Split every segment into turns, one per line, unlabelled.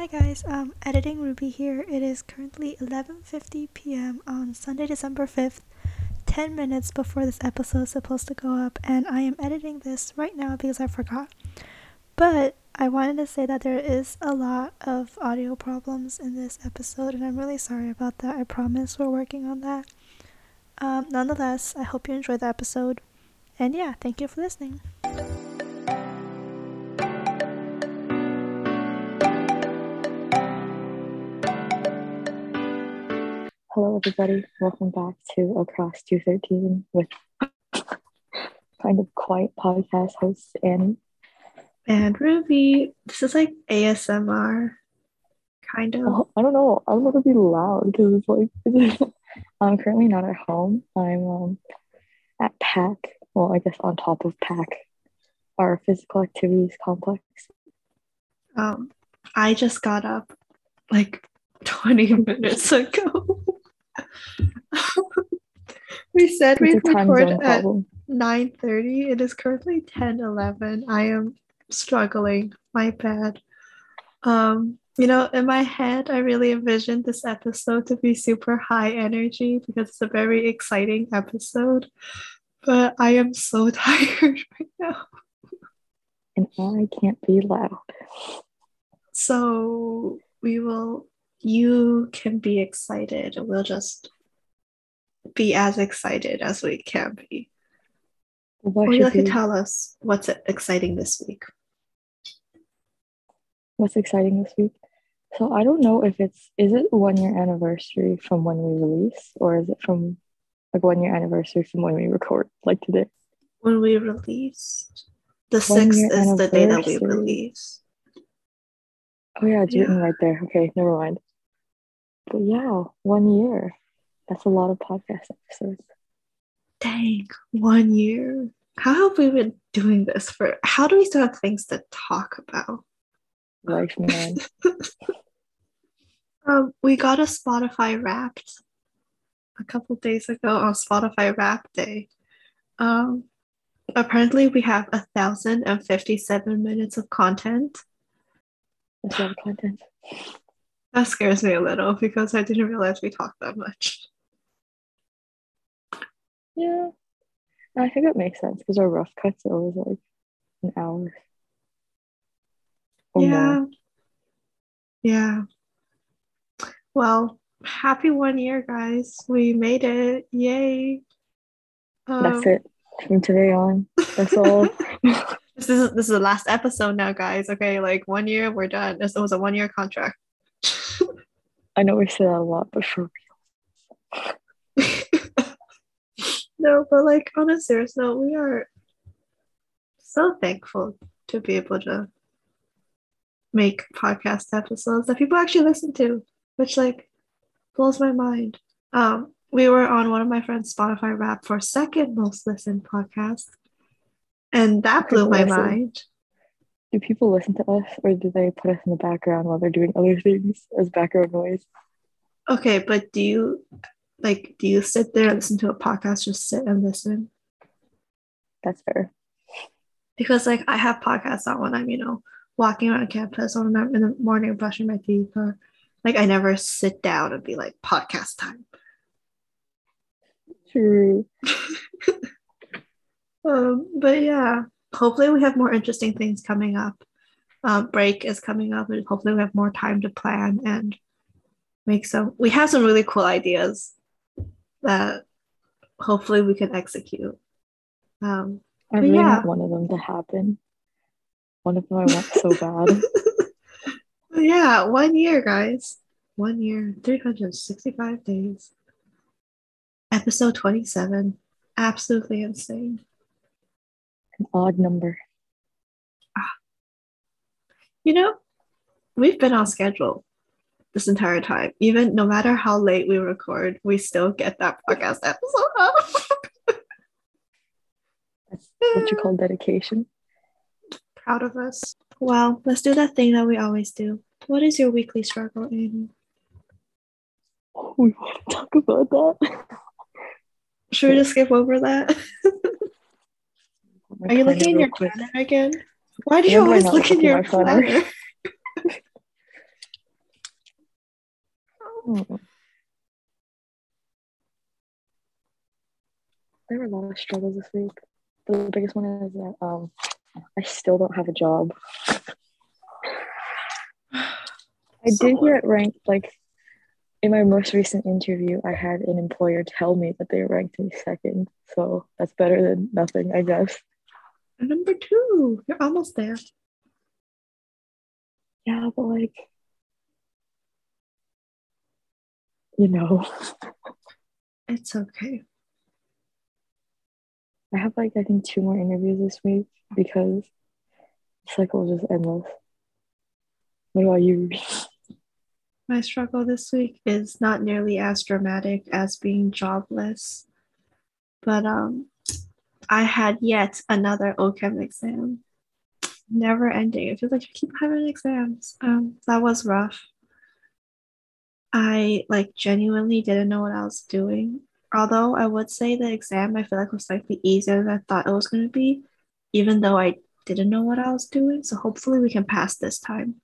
Hi guys, um, editing Ruby here. It is currently 11:50 p.m. on Sunday, December 5th, 10 minutes before this episode is supposed to go up, and I am editing this right now because I forgot. But I wanted to say that there is a lot of audio problems in this episode, and I'm really sorry about that. I promise we're working on that. Um, nonetheless, I hope you enjoyed the episode, and yeah, thank you for listening.
Hello, everybody. Welcome back to Across 213 with kind of quiet podcast host Annie.
And Ruby, this is like ASMR, kind of.
Oh, I don't know. I don't want to be loud because it's like I'm currently not at home. I'm um, at PAC. Well, I guess on top of PAC, our physical activities complex.
Um, I just got up like 20 minutes ago. we said we'd record at 9.30. It is currently 10.11. I am struggling. My bad. Um, you know, in my head, I really envisioned this episode to be super high energy because it's a very exciting episode. But I am so tired right now.
And I can't be loud.
So we will, you can be excited. We'll just be as excited as we can be.
What
Or you can
be-
tell us what's exciting this week.
what's exciting this week? So I don't know if it's is it one year anniversary from when we release or is it from like one year anniversary from when we record like today?
When we released, the 6th is the day that we release.
Oh yeah, it's
Yeah.
written right there. Okay, never mind. But yeah, one year. That's a lot of podcast episodes.
Dang, one year. How have we been doing this for? How do we still have things to talk about?
Life man.
Um, we got a Spotify Wrapped a couple days ago on Spotify Wrap Day. Um, apparently we have a thousand and fifty-seven minutes of content.
That's a lot of content.
That scares me a little because I didn't realize we talked that much.
Yeah. I think it makes sense because our rough cuts are always like an hour. Or
yeah.
more.
Yeah. Well, happy one year, guys. We made it. Yay.
That's
Um,
it. From today on. That's all.
This is this is the last episode now, guys. Okay, like one year, we're done. This was a one year contract.
I know we say that a lot, but for real.
no, but like on a serious note, we are so thankful to be able to make podcast episodes that people actually listen to, which like blows my mind. Um, we were on one of my friend's Spotify Wrap for second most listened podcast, and that blew my mind.
Do people listen to us or do they put us in the background while they're doing other things as background noise?
Okay, but do you like do you sit there and listen to a podcast, just sit and listen?
That's fair.
because like I have podcasts on when I'm, you know, walking around campus I'm in the morning brushing my teeth or like I never sit down and be like podcast time.
True.
Um, but yeah, hopefully we have more interesting things coming up. Um, break is coming up and hopefully we have more time to plan and make some we have some really cool ideas that hopefully we can execute. Um,
I really
yeah.
want one of them to happen. One of them I want so bad.
Yeah, one year, guys. One year, 365 days. Episode 27. Absolutely insane.
An odd number. Ah.
You know, we've been on schedule this entire time. Even no matter how late we record, we still get that podcast episode.
That's what you call dedication.
Proud of us. Well, let's do that thing that we always do. What is your weekly struggle, Amy?
We want to talk about that.
Should we just skip over that? Are you looking in your
quick.
planner again? Why do you always look in your
planner?
planner?
There were a lot of struggles this week. The biggest one is that um, I still don't have a job. I did get ranked like in my most recent interview. I had an employer tell me that they were ranked me second, so that's better than nothing, I guess.
Number two, you're almost there.
Yeah, but like, you know,
It's okay.
I have like I think two more interviews this week because the cycle is just endless. What about you?
My struggle this week is not nearly as dramatic as being jobless, but um, I had yet another OCHEM exam. Never ending. It feels like you keep having exams. Um, that was rough. I like genuinely didn't know what I was doing. Although I would say the exam I feel like was slightly easier than I thought it was going to be, even though I didn't know what I was doing. So hopefully we can pass this time.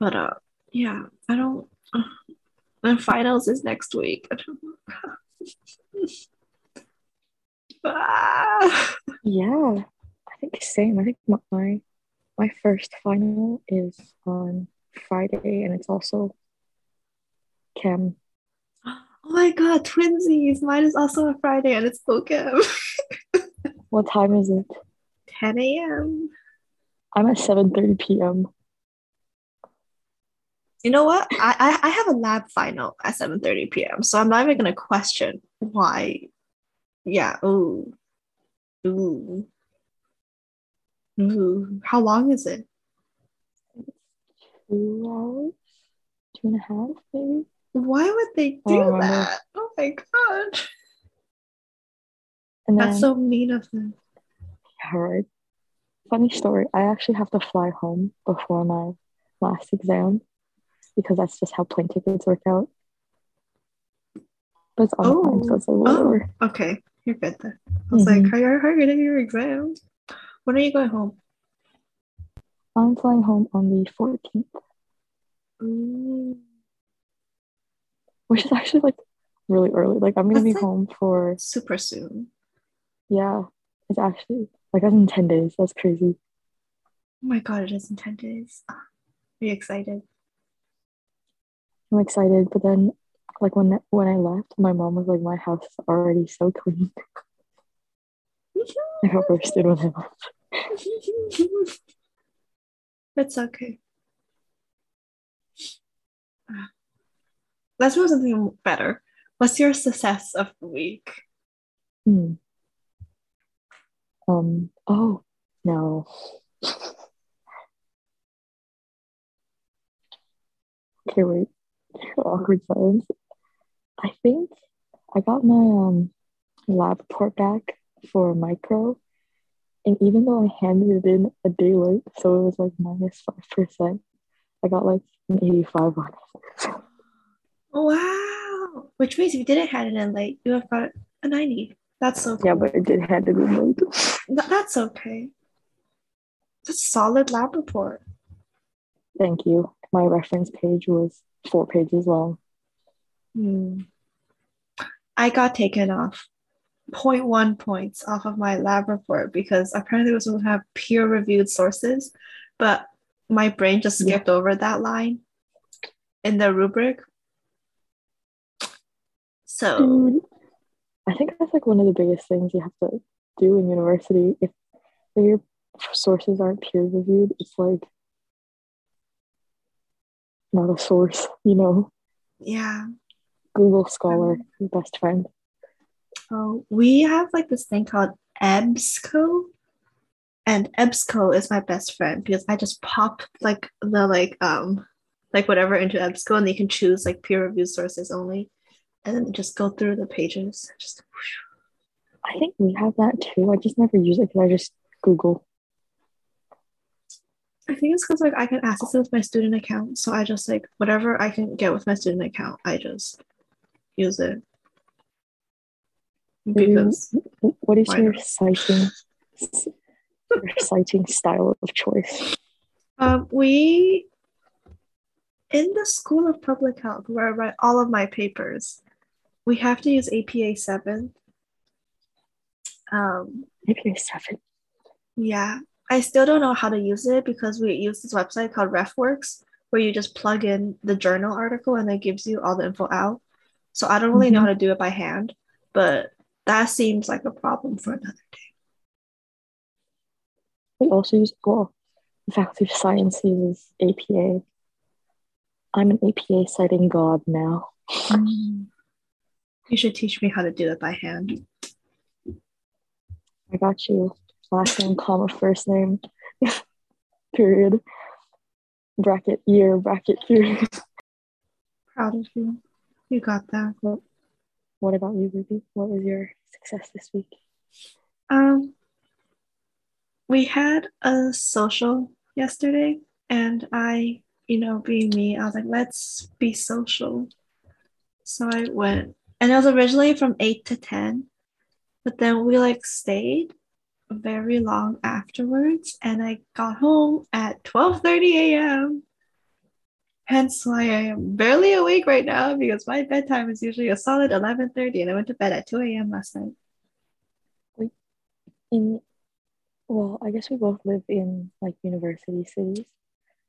But uh, yeah, I don't. Uh, finals is next week. I don't know. Ah.
Yeah, I think same. I think my my, first final is on Friday, and it's also chem.
Oh my god, twinsies! Mine is also a Friday and it's OCHEM.
What time is it?
10 a.m.
I'm at 7:30 p.m.
You know what? I, I I have a lab final at 7:30 p.m. So I'm not even gonna question why. Yeah. Oh, Ooh. Ooh. How long is it?
Two hours, two and a half, maybe.
Why would they do that? Oh my god.
And then,
That's so mean of them.
yeah, right. Funny story. I actually have to fly home before my last exam because that's just how plane tickets work out. But it's on time, so it's like
Oh,
whatever.
okay. You're good then. I was like,
Mhm.
how are how are you getting your exams? When are you going home?
I'm flying home on the 14th,
Ooh.
which is actually like really early. Like I'm gonna
That's
be
like-
home for
Super soon.
yeah. It's actually like that's in 10 days. That's crazy.
Oh my god, it is in 10 days. Are you excited?
I'm excited, but then like when when I left, my mom was like, "My house is already so clean." I got roasted when I left.
it's okay. Let's move something better. What's your success of the week?
Hmm. Um. Oh no. Okay, wait. Awkward silence. I think I got my um lab report back for micro, and even though I handed it in a day late, so it was like minus five percent, I got like an eighty-five on it.
Wow. Which means if you didn't hand it in late, you have got a 90. That's so cool.
Yeah, but I did hand it in late.
That's okay. That's a solid lab report.
Thank you. My reference page was four pages long.
Hmm. I got taken off 0.1 points off of my lab report because apparently we're supposed to have peer reviewed sources, but my brain just
Yeah.
skipped over that line in the rubric. So,
I think that's like one of the biggest things you have to do in university. If, if your sources aren't peer reviewed, it's like not a source, you know.
yeah.
Google Scholar, your best friend.
Oh, we have like this thing called EBSCO, and EBSCO is my best friend because I just pop like the like um like whatever into EBSCO and you can choose like peer reviewed sources only, and then just go through the pages. Just
I think we have that too. I just never use it because I just Google.
I think it's because like I can access it with my student account, so I just like whatever I can get with my student account, I just use it because
What is your citing your citing style of choice?
Um, we in the School of Public Health, where I write all of my papers, we have to use APA 7. Um,
APA 7.
Yeah, I still don't know how to use it because we use this website called RefWorks where you just plug in the journal article and it gives you all the info out. So I don't really mm-hmm. know how to do it by hand, but that seems like a problem for another day.
We also use well, the Faculty of Science uses APA. I'm an APA citing god now.
Mm. You should teach me how to do it by hand.
I got you. Last name, comma, first name, period, bracket, year, bracket, period.
Proud of you. You got that.
What, what about you, Ruby? What was your success this week?
Um, we had a social yesterday, and I, you know, being me, I was like, let's be social. So I went, and it was originally from eight to ten, but then we like stayed very long afterwards, and I got home at twelve thirty a.m. Hence why I am barely awake right now because my bedtime is usually a solid eleven thirty, and I went to bed at two a.m. last night.
In well, I guess we both live in like university cities.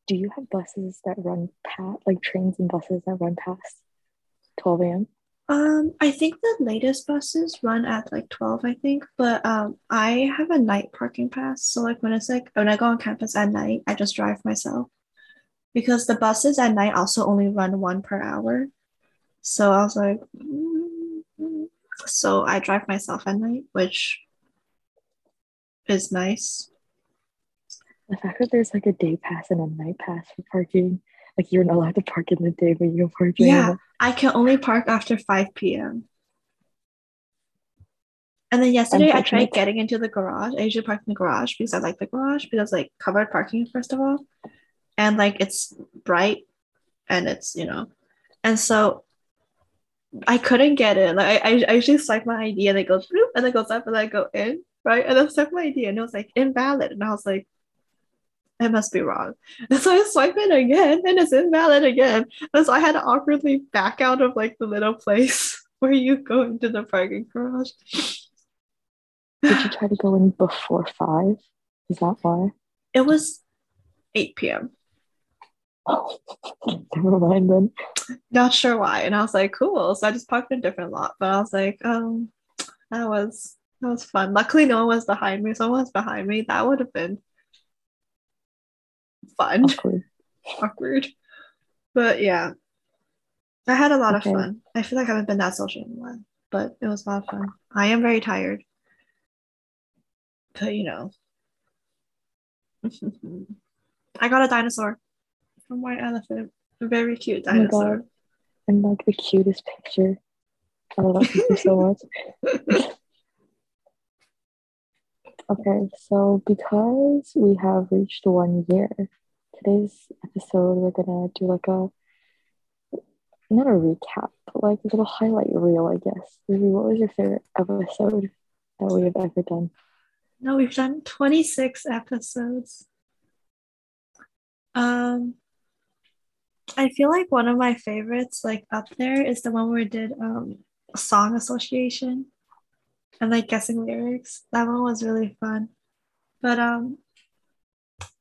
Do you have buses that run past, like trains and buses that run past 12 a.m.?
Um, I think the latest buses run at like 12, I think, but um, I have a night parking pass. So like when it's like when I go on campus at night, I just drive myself because the buses at night also only run one per hour. So I was like, mm-hmm. so I drive myself at night, which is nice.
The fact that there's like a day pass and a night pass for parking, like you're not allowed to park in the day, but you can park.
Yeah, I can only park after five p.m. And then yesterday I tried getting into the garage. I usually park in the garage because I like the garage because like covered parking first of all, and like it's bright, and it's you know, and so I couldn't get in. Like I, I usually swipe my ID and it goes bloop, and it goes up and I go in right? And I swipe my ID and it was like invalid. And I was like, it must be wrong. And so I swipe it again and it's invalid again. And so I had to awkwardly back out of like the little place where you go into the parking garage.
Did you try to go in before five? Is that why?
It was 8 p.m.
Never mind then.
Not sure why. And I was like, cool. So I just parked in a different lot. But I was like, um, that was that was fun. Luckily, no one was behind me. Someone was behind me. That would have been fun. Awkward. Awkward. But yeah, I had a lot okay. of fun. I feel like I haven't been that social in a while, but it was a lot of fun. I am very tired. But you know, I got a dinosaur from White Elephant. A very cute dinosaur. Oh
and like the cutest picture. I love that picture so much. Okay, so because we have reached one year, today's episode we're gonna do like a not a recap, but like a little highlight reel, I guess. Ruby, what was your favorite episode that we have ever done?
No, we've done 26 episodes. Um I feel like one of my favorites, like up there, is the one where we did um song association and like guessing lyrics. That one was really fun. But um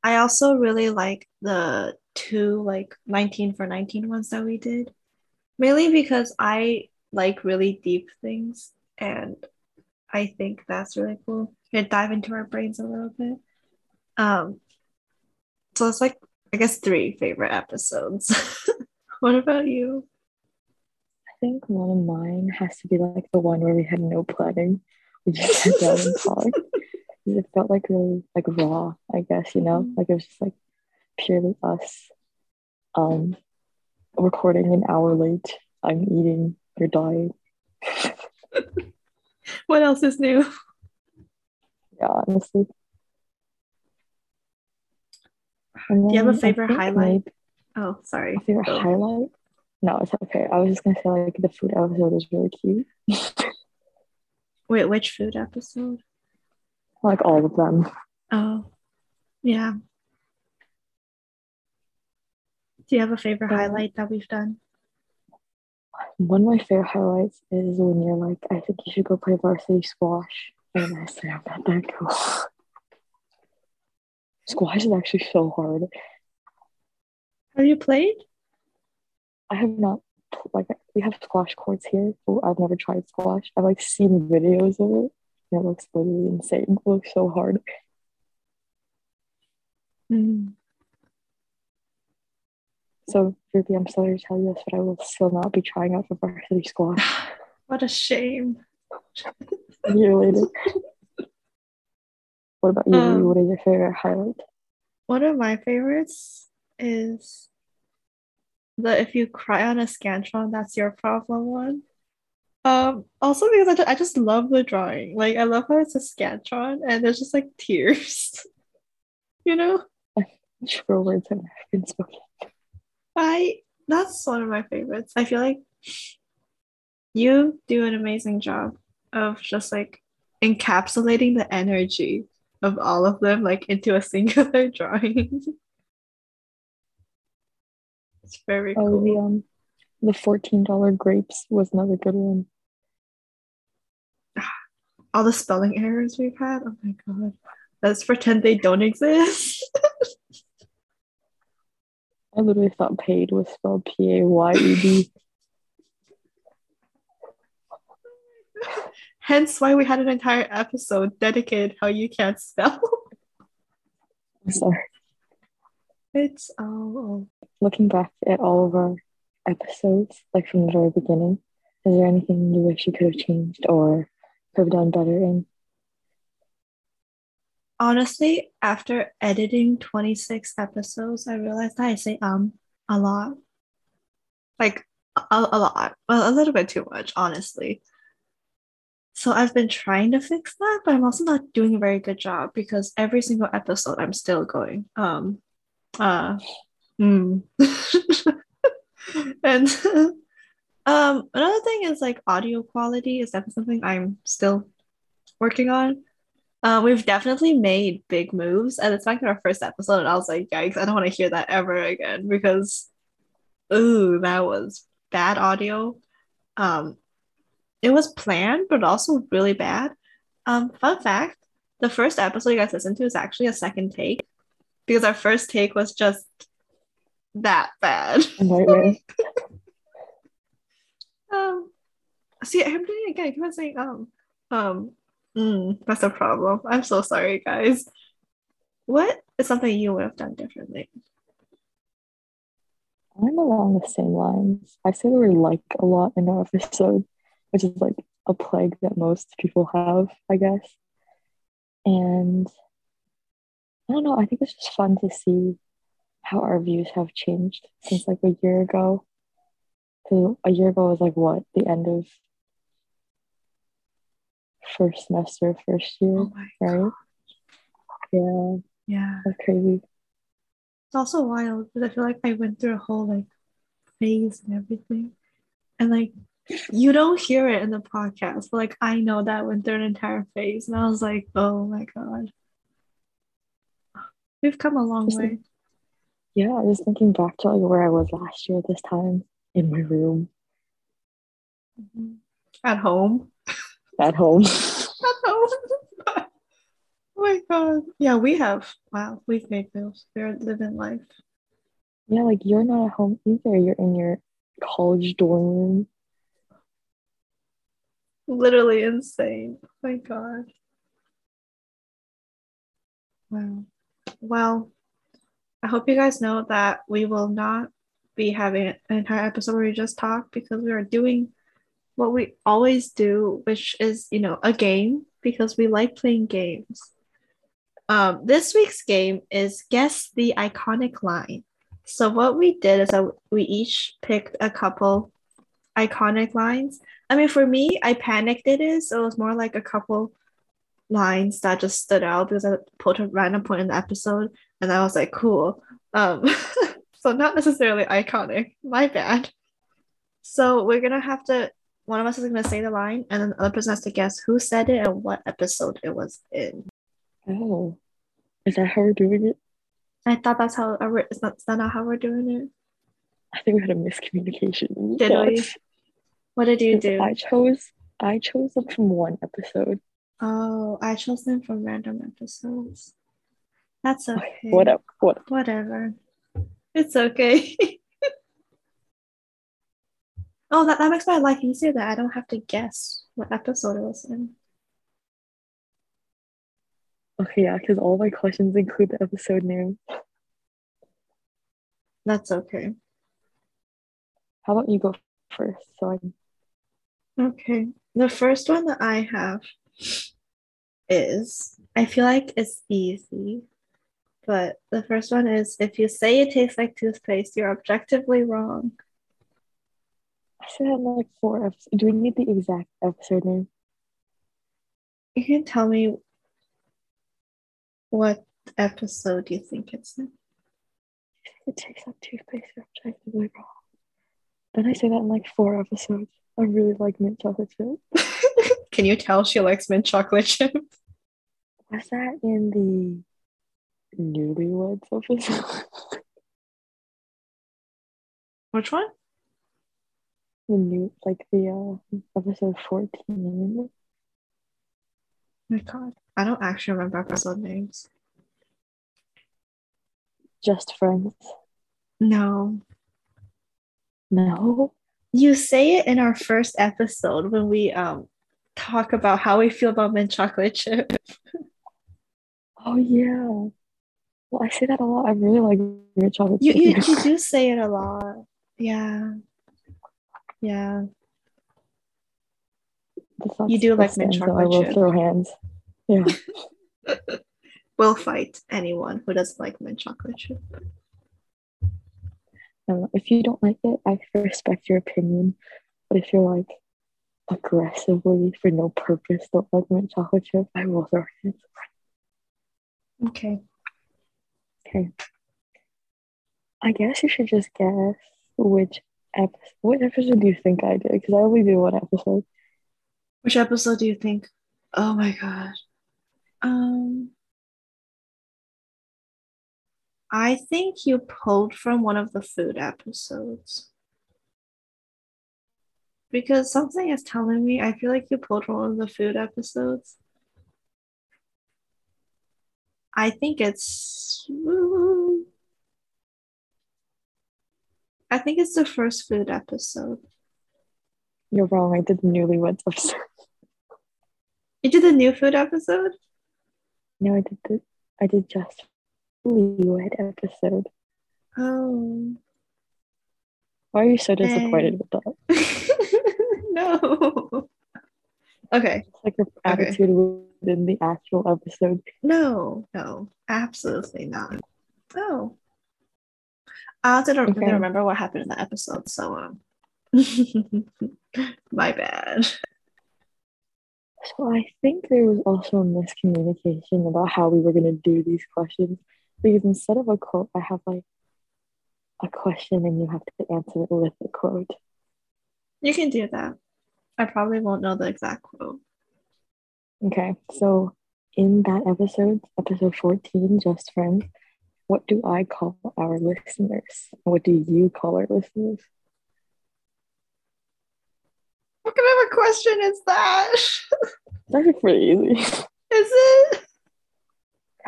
I also really like the two like 19 for 19 ones that we did. Mainly because I like really deep things and I think that's really cool. To dive into our brains a little bit. Um so it's like I guess three favorite episodes. what about you?
I think one of mine has to be like the one where we had no planning. We just sat down and talked. It felt like really like raw, I guess, you know? Like it was just like purely us um recording an hour late. I'm eating, you're dying.
what else is new?
Yeah, honestly.
Do you have a favorite highlight? oh, sorry.
favorite oh. highlight? No, it's okay. I was just gonna say like the food episode was really cute.
Wait, which food episode?
Like all of them.
Oh, yeah. Do you have a favorite
Uh,
highlight that we've done?
One of my favorite highlights is when you're like, I think you should go play varsity squash. And I say, I'm not that cool. Squash is actually so hard.
Have you played?
I have not, like, we have squash courts here, but I've never tried squash. I've like seen videos of it. And it looks literally insane. It looks so hard.
Mm.
So, Ruby, I'm sorry to tell you this, but I will still not be trying out for varsity squash
What a shame.
a year later. What about you?
Um,
what is your favorite highlight?
One of my favorites is the if you cry on a scantron, that's your problem one. Um, also because I, ju- I just love the drawing. Like I love how it's a scantron and there's just like tears. You know?
True words have been spoken.
I that's one of my favorites. I feel like you do an amazing job of just like encapsulating the energy of all of them like into a singular drawing. it's very
Oh, the um, the fourteen dollar grapes was another good one.
All the spelling errors we've had. Oh my god. Let's pretend they don't exist.
I literally thought paid was spelled P A Y E D.
Hence why we had an entire episode dedicated how you can't spell.
I'm sorry.
It's oh
Looking back at all of our episodes, like from the very beginning, is there anything you wish you could have changed or could have done better in?
honestly, after editing 26 episodes, I realized that I say um a lot. Like a, a lot. Well, a little bit too much, honestly. So I've been trying to fix that, but I'm also not doing a very good job because every single episode I'm still going. Um uh mm. and um another thing is like audio quality is definitely something I'm still working on. Uh, we've definitely made big moves, and it's back our first episode, and I was like, "Yikes! I don't want to hear that ever again because, ooh, that was bad audio." Um, it was planned, but also really bad. Um, fun fact: the first episode you guys listened to is actually a second take because our first take was just that bad. Um, see, I'm doing it again. I keep on saying um, um, mm, that's a problem. I'm so sorry, guys. What is something you would have done differently?
I'm along the same lines. I say the word like a lot in our episode, which is like a plague that most people have, I guess. And I don't know, I think it's just fun to see how our views have changed since like a year ago. So a year ago was like what? The end of first semester, first year,
Oh
right?
god.
Yeah,
Yeah.
that's crazy.
It's also wild because I feel like I went through a whole like phase and everything. And like you don't hear it in the podcast, but like I know that went through an entire phase and I was like, oh my god. We've come a long
Just
way.
Yeah, just thinking back to like where I was last year at this time in my room
Mhm. At home.
at home.
At home. oh my god. Yeah, we have wow, we've made moves. We're living life.
Yeah, like you're not at home either. You're in your college dorm room.
Literally insane. Oh my god. Wow. Well, I hope you guys know that we will not be having an entire episode where we just talk because we are doing what we always do, which is, you know, a game because we like playing games. Um, this week's game is guess the iconic line. So what we did is that we each picked a couple iconic lines. I mean, for me, I panicked it is. So it was more like a couple lines that just stood out because I put a random point in the episode and I was like, cool. Um, so not necessarily iconic. My bad. So we're gonna have to one of us is gonna say the line and then the other person has to guess who said it and what episode it was in.
Oh, is that how we're doing it?
I thought that's how that not how we're doing it?
I think we had a miscommunication.
Did we? What did you do?
I chose I chose them from one episode.
Oh, I chose them from random episodes. That's okay.
Whatever. What
Whatever. It's okay. oh, that, that makes my life easier that I don't have to guess what episode it was in.
okay, yeah, because all my questions include the episode name.
That's okay.
How about you go first? So I
Okay. The first one that I have is I feel like it's easy. But the first one is if you say it tastes like toothpaste, you're objectively wrong.
I said that in like four episodes. Do we need the exact episode name?
You can tell me what episode you think it's in.
It tastes like toothpaste or objectively wrong. Then I say that in like four episodes. I really like mint chocolate chip.
Can you tell she likes mint chocolate chip?
Was that in the newlyweds episode?
Which one?
the new like the uh episode 14.
my god. I don't actually remember episode names.
Just friends.
No.
No.
You say it in our first episode when we um talk about how we feel about mint chocolate chip.
Oh yeah. Well, I say that a lot. I really like mint chocolate
You,
chip.
you you do say it a lot. Yeah. Yeah. You do like mint
end, so
chocolate
I will
chip.
throw hands. Yeah.
We'll fight anyone who doesn't like mint chocolate chip.
Um, if you don't like it, I respect your opinion. But if you're like aggressively for no purpose don't like mint chocolate chip, I will throw hands.
Okay.
Okay. I guess you should just guess which episode. What episode do you think I did? Because I only did one episode.
Which episode do you think? Oh my god. Um I think you pulled from one of the food episodes. Because something is telling me I feel like you pulled from one of the food episodes. I think it's I think it's the first food episode.
You're wrong. I did the newlyweds episode.
You did the new food episode?
No, I did the. I did just newlywed episode.
Oh.
Why are you so disappointed with that?
no. Okay.
It's like your
Okay.
attitude within the actual episode.
No, no, absolutely not. Oh. I also don't
Okay.
really remember what happened in the episode, so um my bad.
So I think there was also a miscommunication about how we were gonna do these questions because instead of a quote, I have like a question and you have to answer it with a quote.
You can do that. I probably won't know the exact quote.
Okay, so in that episode, episode 14, Just Friends, what do I call our listeners? What do you call our listeners?
What kind of a question is that?
That's pretty easy.
Is it?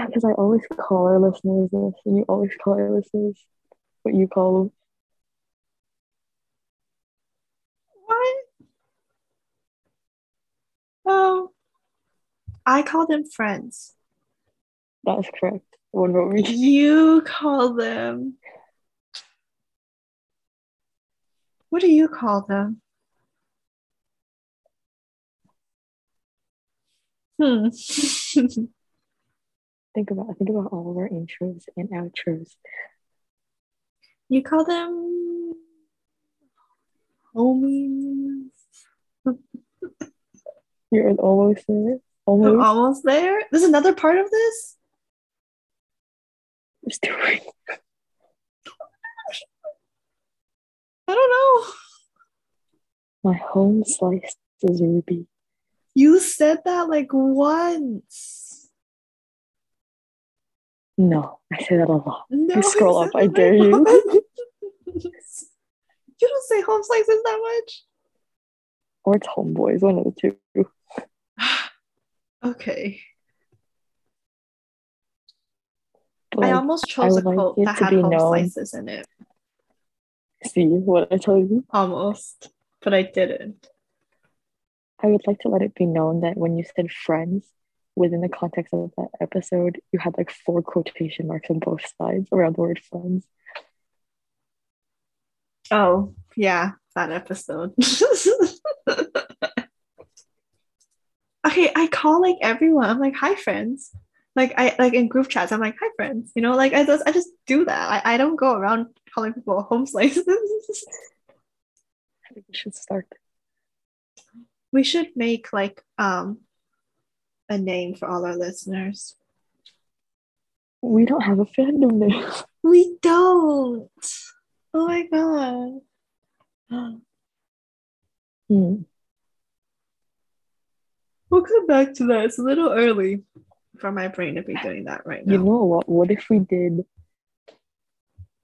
Because I always call our listeners this, and you always call our listeners what you call them.
What? Oh. I call them friends.
That is correct. What about me?
You call them. What do you call them? Hmm.
Think about I think about all of our intros and outros.
you call them homies.
You're almost there. Almost.
almost there. There's another part of this. I don't know.
My home slice is ruby.
You said that like once.
No, I say that a lot.
No,
You scroll up, I dare you.
You don't say home slices that much.
Or it's homeboys, one of the two.
Okay.
But,
I almost chose a
would like
quote that
to
had
be
home
known-
slices in it.
see what I told you.
Almost. But I didn't.
I would like to let it be known that when you said friends, within the context of that episode, you had like four quotation marks on both sides around the word friends.
Oh, yeah, that episode. okay, I call like everyone. I'm like, hi friends. Like I like in group chats, I'm like, hi friends. You know, like I just I just do that. I, I don't go around calling people home slices.
I think we should start.
we should make like um a name for all our listeners.
We don't have a fandom name.
We don't. Oh my god.
Hmm.
We'll come back to that. It's a little early for my brain to be doing that right now.
You know what? What if we did?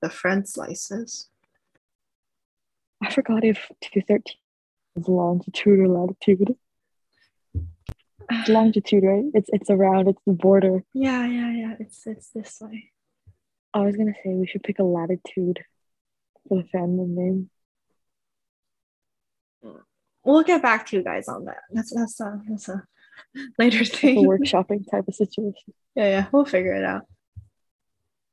the friend slices.
I forgot if 213 is longitude or latitude. It's longitude, right? It's it's around, it's the border.
Yeah, yeah, yeah. It's it's this way.
I was gonna say we should pick a latitude for the fandom name.
We'll get back to you guys on that. That's that's a that's a later
It's a
thing.
workshopping type of situation.
Yeah, yeah, we'll figure it out.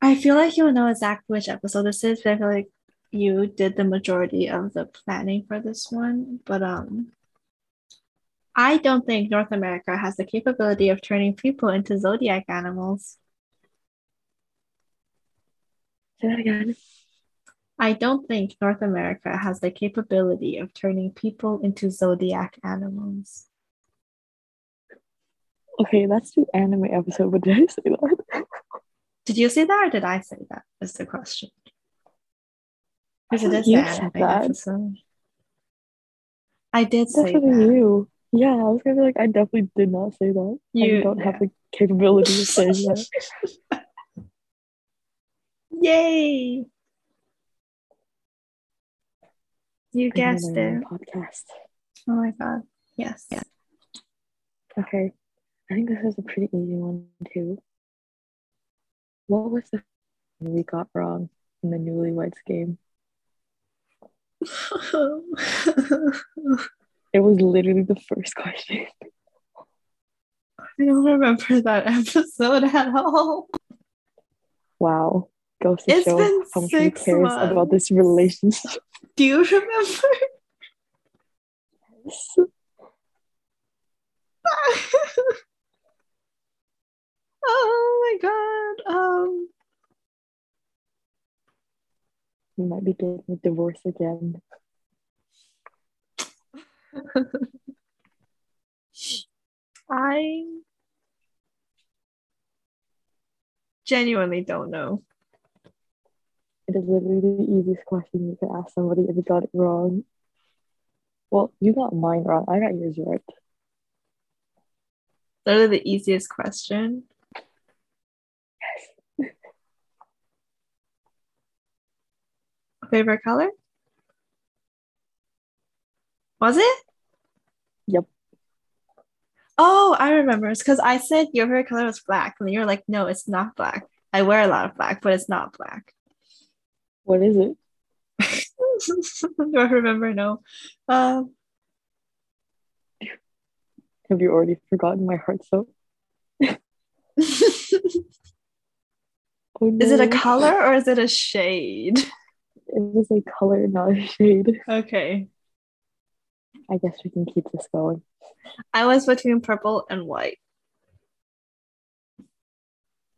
I feel like you'll know exactly which episode this is, but I feel like you did the majority of the planning for this one. But um I don't think North America has the capability of turning people into zodiac animals.
Say that again.
I don't think North America has the capability of turning people into zodiac animals.
Okay, that's the anime episode, but did I say that?
Did you say that or did I say that? Is the question. Because it is the anime
said that.
episode. I did say that.
you. Yeah, I was gonna be like, I definitely did not say that.
You-
I don't have the capability of saying that.
Yay! You guessed it.
Podcast.
Oh my god. Yes.
Okay, I think this is a pretty easy one too. What was the thing we got wrong in the Newlyweds game? It was literally the first question.
I don't remember that episode at all.
Wow, goes to
It's
show
been
how much he cares about this relationship.
Do you remember? oh my god. Um
We might be getting a divorce again.
I genuinely don't know.
It is literally the easiest question you could ask somebody if you got it wrong. Well, you got mine wrong. I got yours right.
Literally the easiest question. Yes. Favorite color? Was it?
Yep.
Oh, I remember. It's because I said your favorite color was black, and you're like, no, it's not black. I wear a lot of black, but it's not black.
What is it?
Do I remember? No. Um,
Have you already forgotten my heart soap?
is
Oh,
it a color or is it a shade?
It is a color, not a shade.
Okay.
I guess we can keep this going.
I was between purple and white.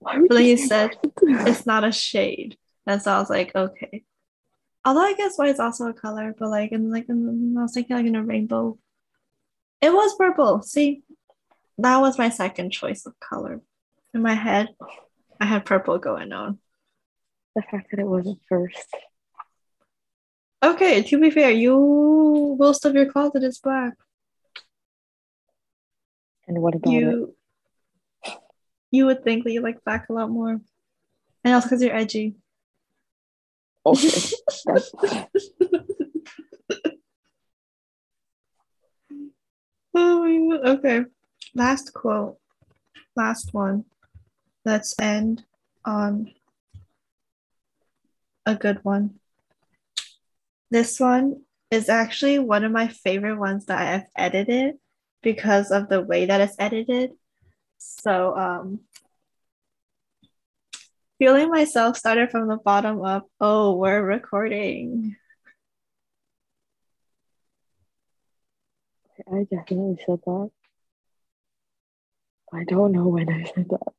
But then you said? It's not a shade. And so I was like, okay. Although I guess white's also a color, but like in like in, I was thinking like in a rainbow. It was purple. See, that was my second choice of color. In my head, I had purple going on.
the fact that it wasn't first.
Okay, to be fair, you most of your closet is black.
And what about you? It?
You would think that you like black a lot more, and also because you're edgy.
Okay.
oh okay. Last quote. Last one. Let's end on a good one. This one is actually one of my favorite ones that I've edited because of the way that it's edited. So, um, feeling myself started from the bottom up. Oh, we're recording.
I definitely said that. I don't know when I said that.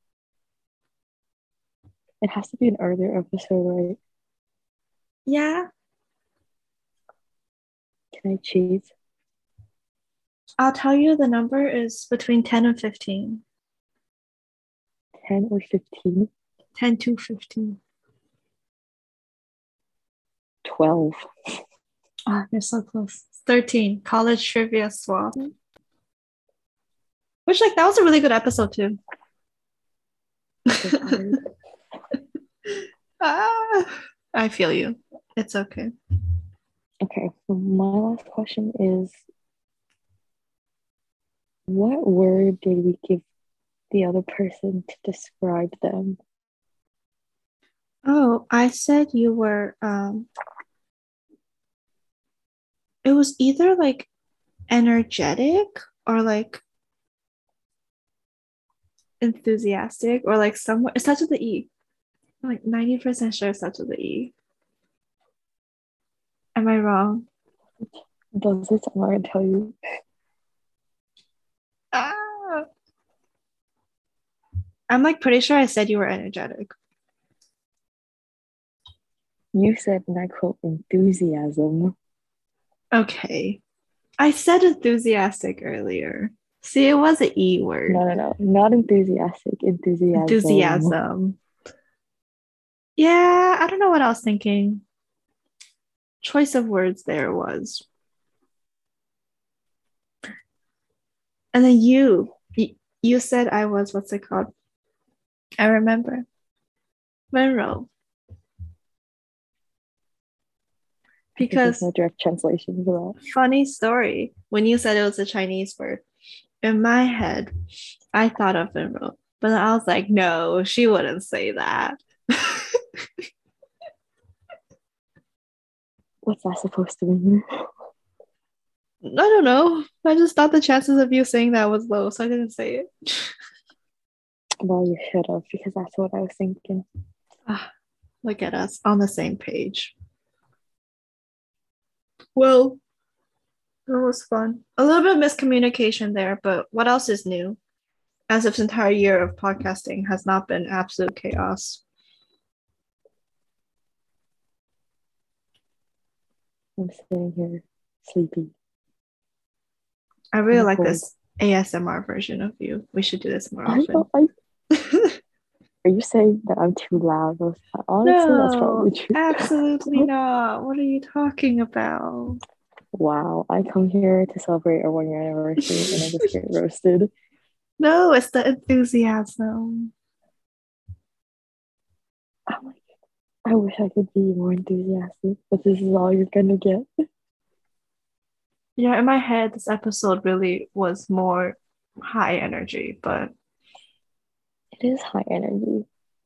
It has to be an earlier episode, right?
Yeah,
I cheat?
I'll tell you the number is between 10 and 15.
10 or 15?
10 to 15.
12.
Ah, you're so close. 13. College trivia swap. Which, like, that was a really good episode, too. Ah, I feel you. It's okay.
Okay, so my last question is What word did we give the other person to describe them?
Oh, I said you were, um, it was either like energetic or like enthusiastic or like somewhere, it starts with the E. I'm like 90% sure it starts with the E. Am I wrong?
Does this I'm not gonna tell you.
Ah. I'm like pretty sure I said you were energetic.
You said, and I quote, enthusiasm.
Okay. I said enthusiastic earlier. See, it was an E word.
No, no, no, not enthusiastic. Enthusiasm.
Enthusiasm. Yeah, I don't know what I was thinking. Choice of words there was. And then you, you said I was, what's it called? I remember. Monroe.
Because no direct translation for that.
funny story, when you said it was a Chinese word, in my head, I thought of Monroe, but I was like, no, she wouldn't say that.
What's that supposed to mean?
I don't know. I just thought the chances of you saying that was low, so I didn't say it.
Well, you should have, because that's what I was thinking.
Ah, look at us on the same page. Well, that was fun. A little bit of miscommunication there, but what else is new? As if this entire year of podcasting has not been absolute chaos.
I'm sitting here sleepy.
I really
I'm
like
cold.
this ASMR version of you. We should do this more
I
often.
I, are you saying that I'm too loud? Honestly, that's probably
no,
true.
absolutely not. What are you talking about?
Wow, I come here to celebrate our one year anniversary and I just get roasted.
No, it's the enthusiasm.
I'm like, I wish I could be more enthusiastic, but this is all you're gonna get.
Yeah, in my head, this episode really was more high energy, but
It is high energy.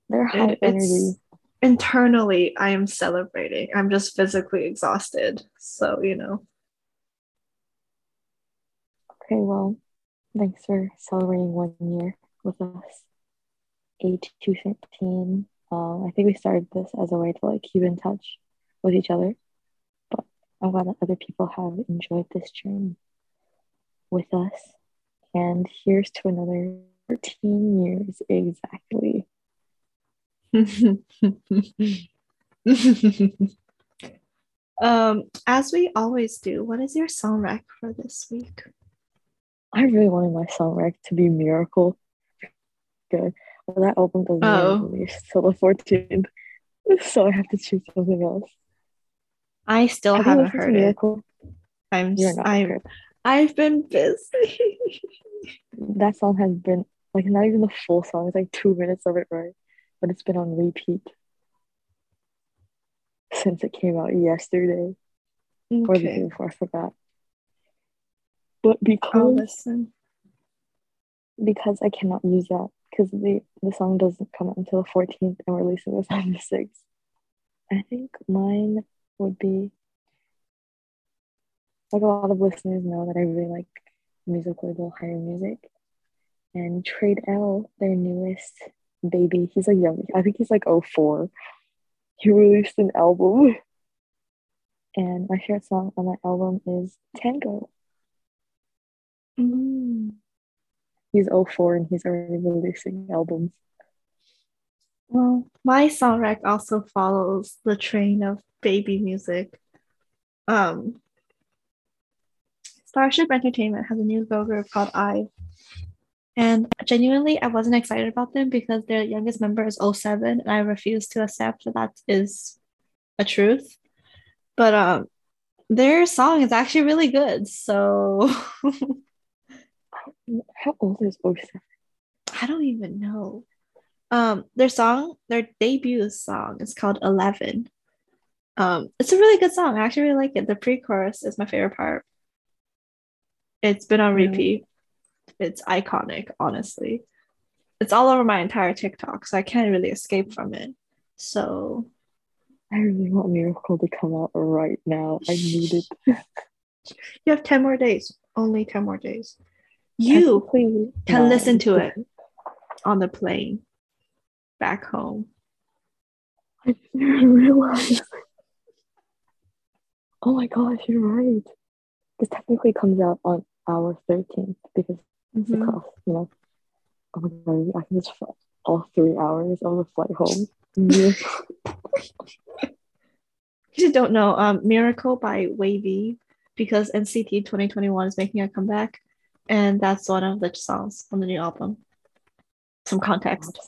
They're high
it's
energy.
internally I am celebrating. I'm just physically exhausted. So, you know.
Okay, well, thanks for celebrating one year with us. A213. Um, I think we started this as a way to like keep in touch with each other, but I'm glad that other people have enjoyed this journey with us. And here's to another 13 years exactly.
um, as we always do, what is your song rec for this week?
I really wanted my song rec to be Miracle. Good. Well, that album doesn't
Oh.
get released till the 14th, so I have to choose something else.
I still
have
haven't heard it. I'm I'm
good.
I've been busy.
That song has been like not even the full song, it's like two minutes of it, right? But it's been on repeat since it came out yesterday okay. or the day before. I forgot. But because because I cannot use that because the the song doesn't come out until the 14th and we're releasing this on the 6th. I think mine would be like a lot of listeners know that I really like music label Higher Music and Trade L, their newest baby. He's like young. I think he's like 04. He released an album. And my favorite song on that album is Tango.
Mm.
He's 04 and he's already releasing albums.
Well, my song rack also follows the train of baby music. Um, Starship Entertainment has a new girl group called IVE. And genuinely, I wasn't excited about them because their youngest member is 07, and I refuse to accept that that is a truth. But um, their song is actually really good. So
How old is 07?
I don't even know. Um, their song, their debut song is called Eleven. Um, it's a really good song. I actually really like it. The pre-chorus is my favorite part. It's been on repeat. It's iconic, honestly. It's all over my entire TikTok, so I can't really escape from it. So
I really want Miracle to come out right now. I need it.
you have 10 more days. Only 10 more days. You can
no.
listen to it on the plane back home.
I didn't realize. Oh my gosh, you're right. This technically comes out on our 13th because it's
Mhm.
across, you know. Oh my god, I can just fly all three hours of the flight home.
If you don't know, um, Miracle by WayV, because NCT 2021 is making a comeback, and that's one of the songs on the new album. Some context.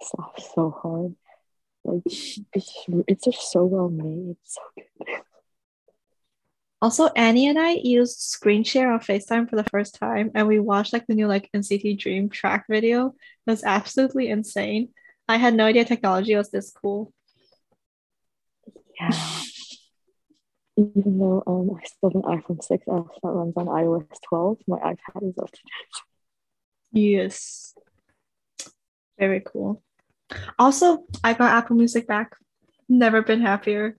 Slaps so hard. Like it's it's just so well made. So good.
Also, Annie and I used screen share on FaceTime for the first time, and we watched like the new like NCT Dream track video. It was absolutely insane. I had no idea technology was this cool.
Yeah. Even though um I still have an iPhone 6S that runs on iOS 12, my iPad is up to date.
Yes. Very cool. Also, I got Apple Music back. Never been happier.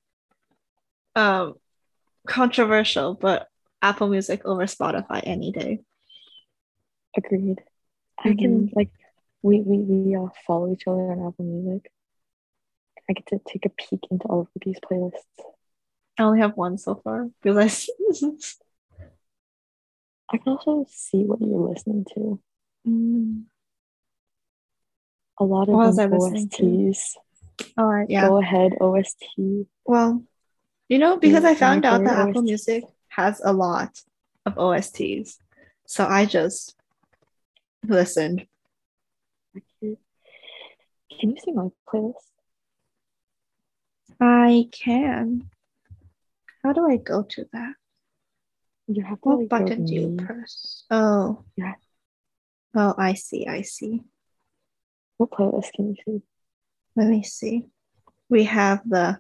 Um, controversial, but Apple Music over Spotify any day.
Agreed. I can like we we we uh, follow each other on Apple Music. I get to take a peek into all of these playlists.
I only have one so far because I
can also see what you're listening to.
Mm.
A lot of
What was
them
I listening to?
OSTs.
All right, yeah.
Go ahead, OST.
Well, you know, because I found out that Apple Music has a lot of OSTs, so I just listened.
Can you see my playlist?
I can. How do I go to that?
You have to
What
like,
button do you press? Oh.
Yeah.
Oh, I see. I see.
What playlist can you see?
Let me see. We have the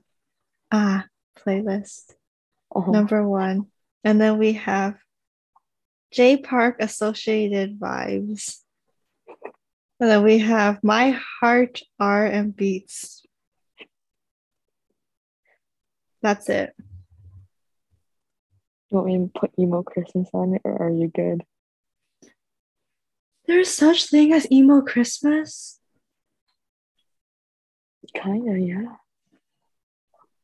ah playlist
Uh-huh.
number one, and then we have J Park Associated Vibes, and then we have My Heart R and Beats. That's it.
You want me to put emo Christmas on it, or are you good?
There's such thing as emo Christmas.
Kinda, yeah.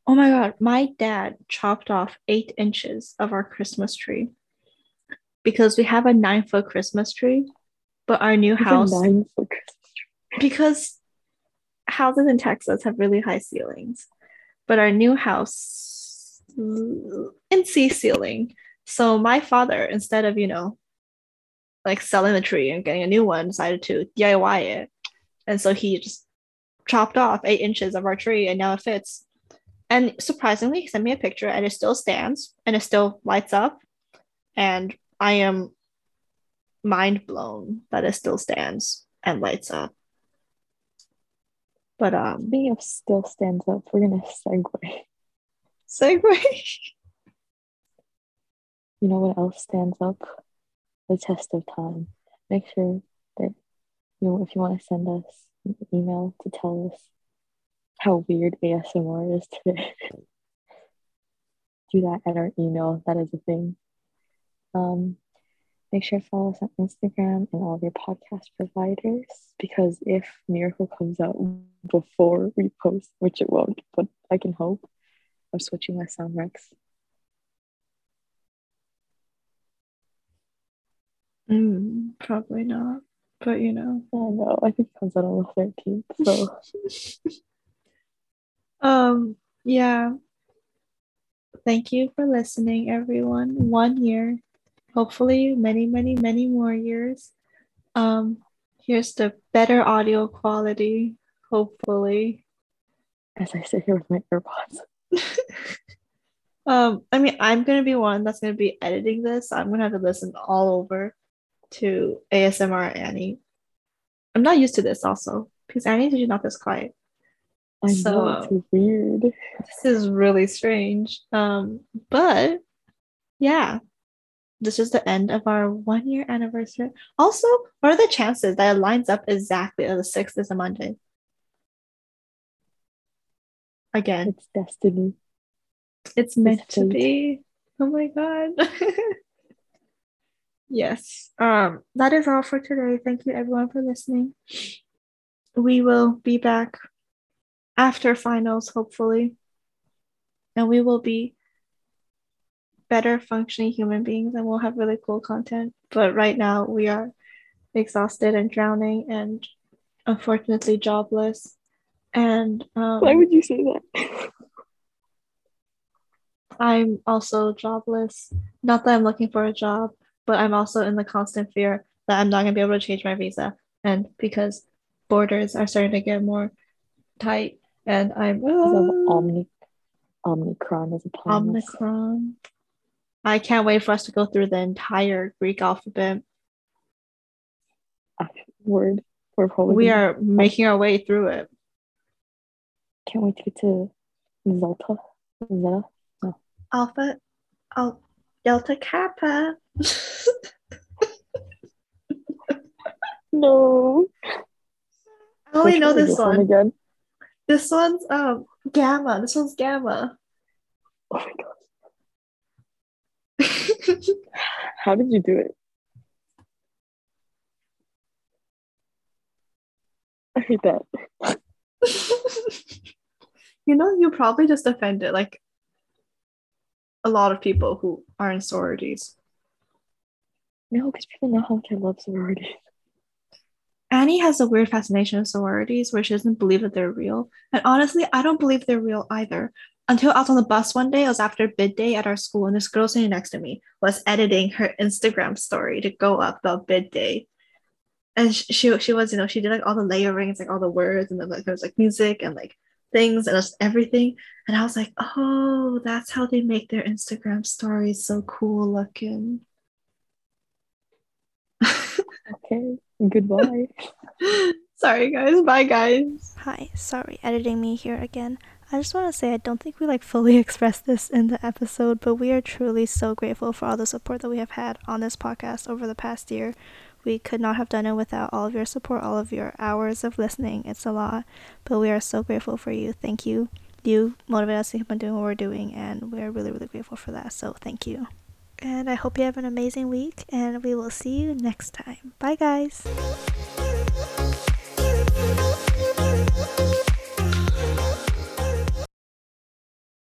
Oh my god, my dad chopped off eight inches of our Christmas tree because we have a nine foot Christmas tree, but our new
It's
house,
nine foot Christmas tree.
because houses in Texas have really high ceilings, but our new house in C ceiling. So my father, instead of, you know, like selling the tree and getting a new one, decided to DIY it. And so he just chopped off eight inches of our tree and now it fits. And surprisingly, he sent me a picture and it still stands and it still lights up. And I am mind blown that it still stands and lights up. But um
Speaking of still stands up, we're gonna segue.
Segue.
you know what else stands up the test of time? Make sure that you know if you want to send us an email to tell us how weird ASMR is today. Do that at our email. That is a thing. Um, make sure to follow us on Instagram and all of your podcast providers because if Miracle comes out before we post, which it won't, but I can hope, I'm switching my sound recs.
Mm, probably not. But you know.
Oh no, I think it comes out on the 13th. So
um yeah. Thank you for listening, everyone. One year. Hopefully many, many, many more years. Um, here's the better audio quality, hopefully.
as I sit here with my AirPods.
um, I mean, I'm gonna be one that's gonna be editing this. I'm gonna have to listen all over to ASMR Annie. I'm not used to this also because Annie's usually not this quiet.
I
So,
know it's weird.
This is really strange. Um, but yeah, this is the end of our one year anniversary. Also, what are the chances that it lines up exactly on the sixth is a Monday? Again,
It's destiny.
it's meant to be. Oh my god. yes. Um, that is all for today. Thank you everyone for listening. We will be back after finals, hopefully. And we will be better functioning human beings and we'll have really cool content. But right now we are exhausted and drowning and unfortunately jobless. And um,
Why would you say that?
I'm also jobless. Not that I'm looking for a job, but I'm also in the constant fear that I'm not going to be able to change my visa. And because borders are starting to get more tight, and I'm Ah,
Omni Omicron is upon us.
Omicron. I can't wait for us to go through the entire Greek alphabet.
Word. We're probably
We are making our way through it.
Can't wait to get to Zelta. Zeta.
Alpha, Al- Delta Kappa.
No.
I only
Which
know
one
this one.
again.
This one's um Gamma. This one's Gamma.
Oh my god. How did you do it? I hate that.
you know, you probably just offended like a lot of people who are in sororities.
No, because people know how much I love sorority.
Annie has a weird fascination with sororities where she doesn't believe that they're real. And honestly, I don't believe they're real either. Until I was on the bus one day, it was after bid day at our school, and this girl sitting next to me was editing her Instagram story to go up about bid day. And sh- she she was, you know, she did like all the layerings, like all the words, and then like there was like music and like things and just everything. And I was like, oh, that's how they make their Instagram stories so cool looking.
Okay. Goodbye.
Sorry, guys. Bye, guys.
Hi, sorry, editing me here again. I just want to say I don't think we like fully expressed this in the episode, but we are truly so grateful for all the support that we have had on this podcast over the past year. We could not have done it without all of your support, all of your hours of listening. It's a lot, but we are so grateful for you. Thank you. You motivate us to keep on doing what we're doing, and we're really, really grateful for that. So thank you. And I hope you have an amazing week, and we will see you next time. Bye, guys.